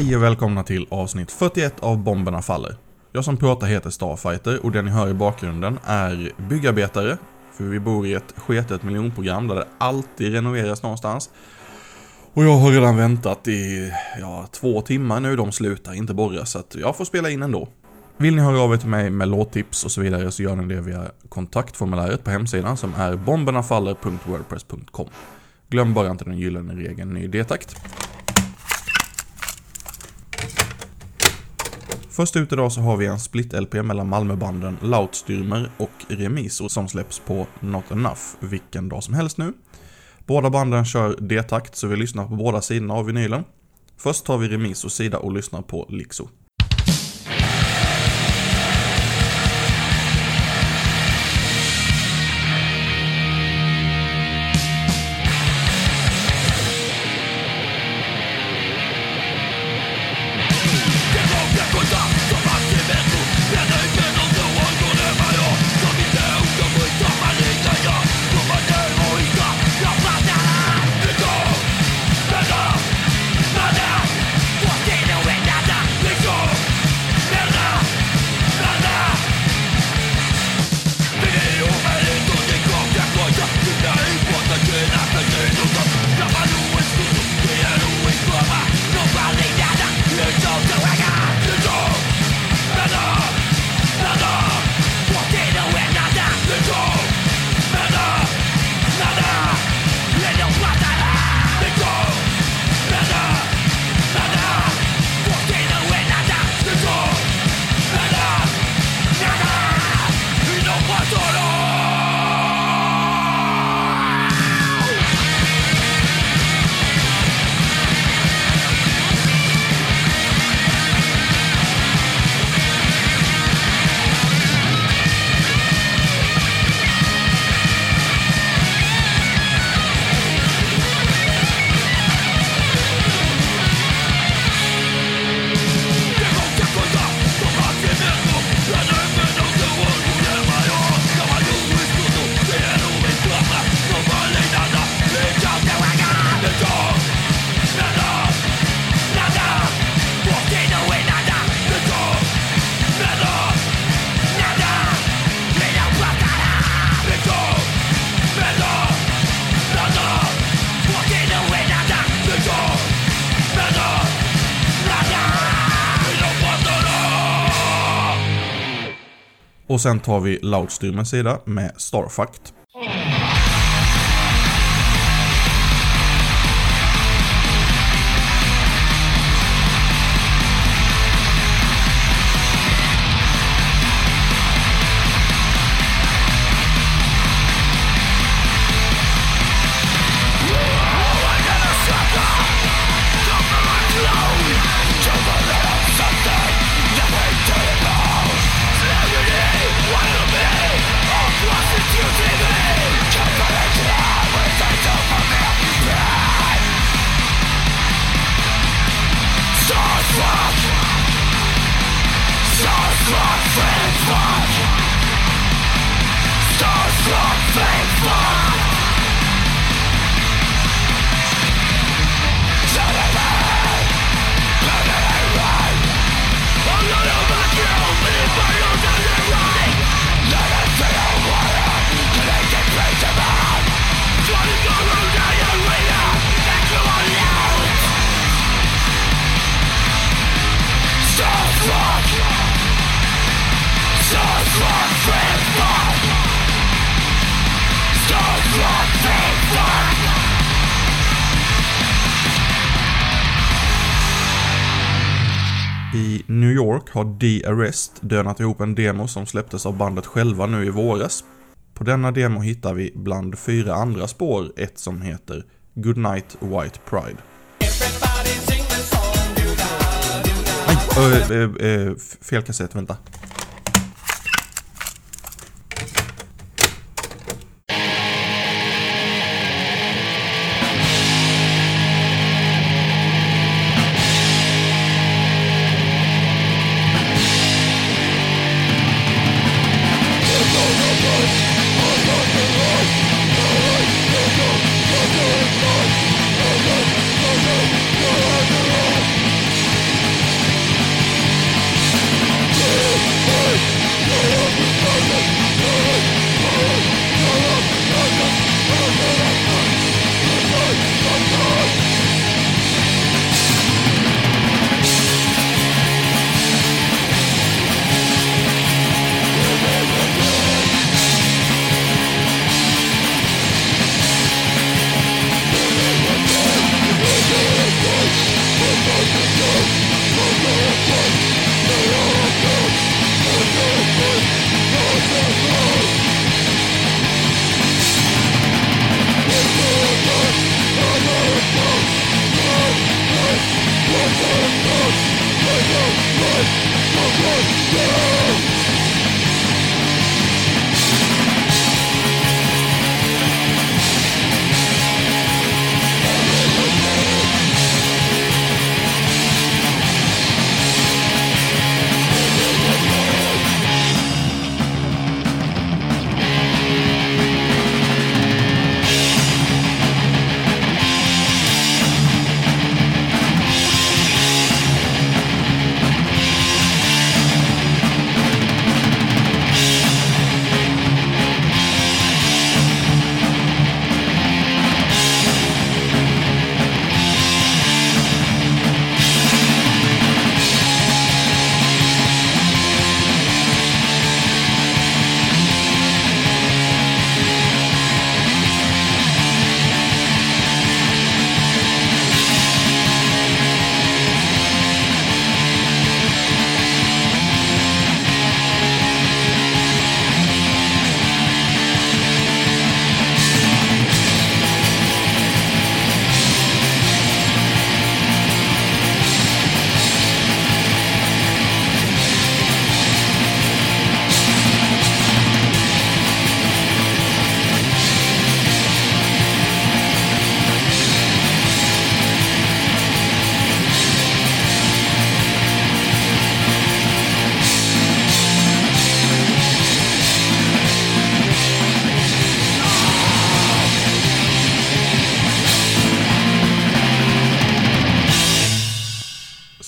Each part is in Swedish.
Hej och välkomna till avsnitt 41 av Bomberna Faller. Jag som pratar heter Starfighter och det ni hör i bakgrunden är byggarbetare, för vi bor i ett sketet miljonprogram där det alltid renoveras någonstans. Och jag har redan väntat i, ja, två timmar nu, de slutar inte borra, så att jag får spela in ändå. Vill ni höra av er till mig med låttips och så vidare så gör ni det via kontaktformuläret på hemsidan som är bombernafaller.wordpress.com. Glöm bara inte den gyllene regeln ny detakt. Först ut idag så har vi en split-LP mellan Malmöbanden Lautstürmer och Remiso som släpps på Not Enough vilken dag som helst nu. Båda banden kör D-takt så vi lyssnar på båda sidorna av vinylen. Först tar vi Remisos sida och lyssnar på Lixo. Och sen tar vi Loudstreamens sida med Starfucked. New York har D-Arrest dönat ihop en demo som släpptes av bandet själva nu i våras. På denna demo hittar vi bland fyra andra spår ett som heter Goodnight White Pride. Aj! äh, äh, fel kassett, vänta.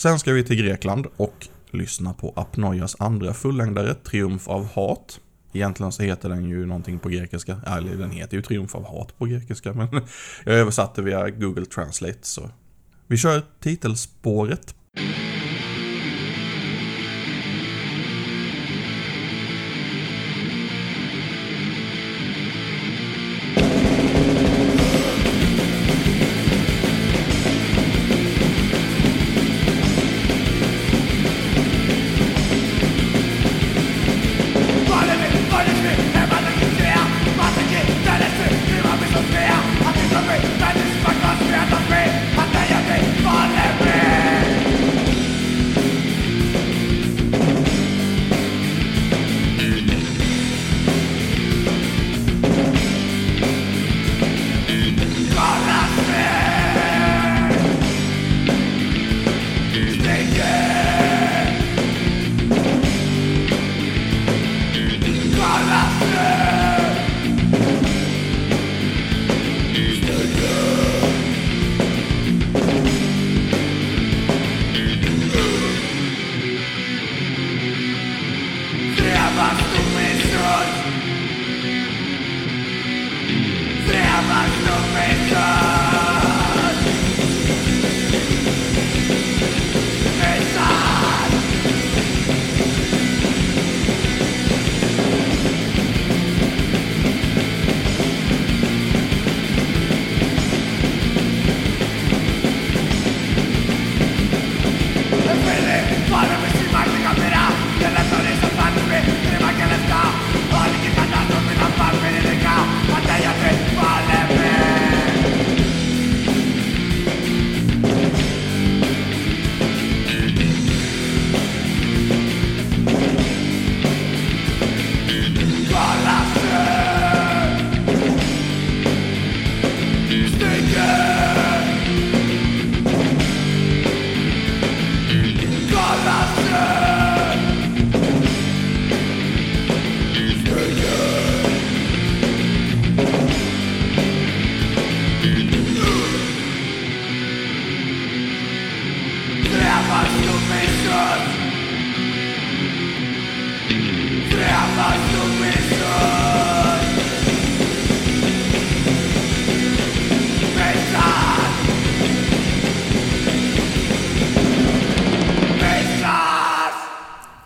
Sen ska vi till Grekland och lyssna på Apnoias andra fullängdare, Triumf av hat. Egentligen så heter den ju någonting på grekiska, eller den heter ju Triumf av hat på grekiska, men jag översatte via Google Translate så. Vi kör titelspåret. America.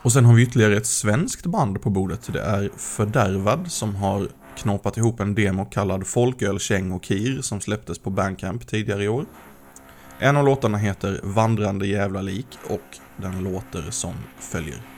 Och sen har vi ytterligare ett svenskt band på bordet. Det är Fördärvad som har knåpat ihop en demo kallad Folköl, Käng och Kir som släpptes på Bandcamp tidigare i år. En av låtarna heter Vandrande jävla lik och den låter som följer.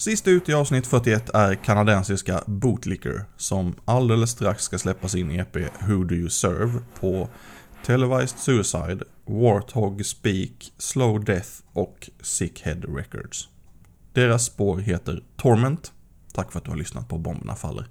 Sist ut i avsnitt 41 är kanadensiska Bootlicker som alldeles strax ska släppa sin EP Who Do You Serve på Televised Suicide, Warthog Speak, Slow Death och Sickhead Records. Deras spår heter Torment. Tack för att du har lyssnat på Bomberna Faller.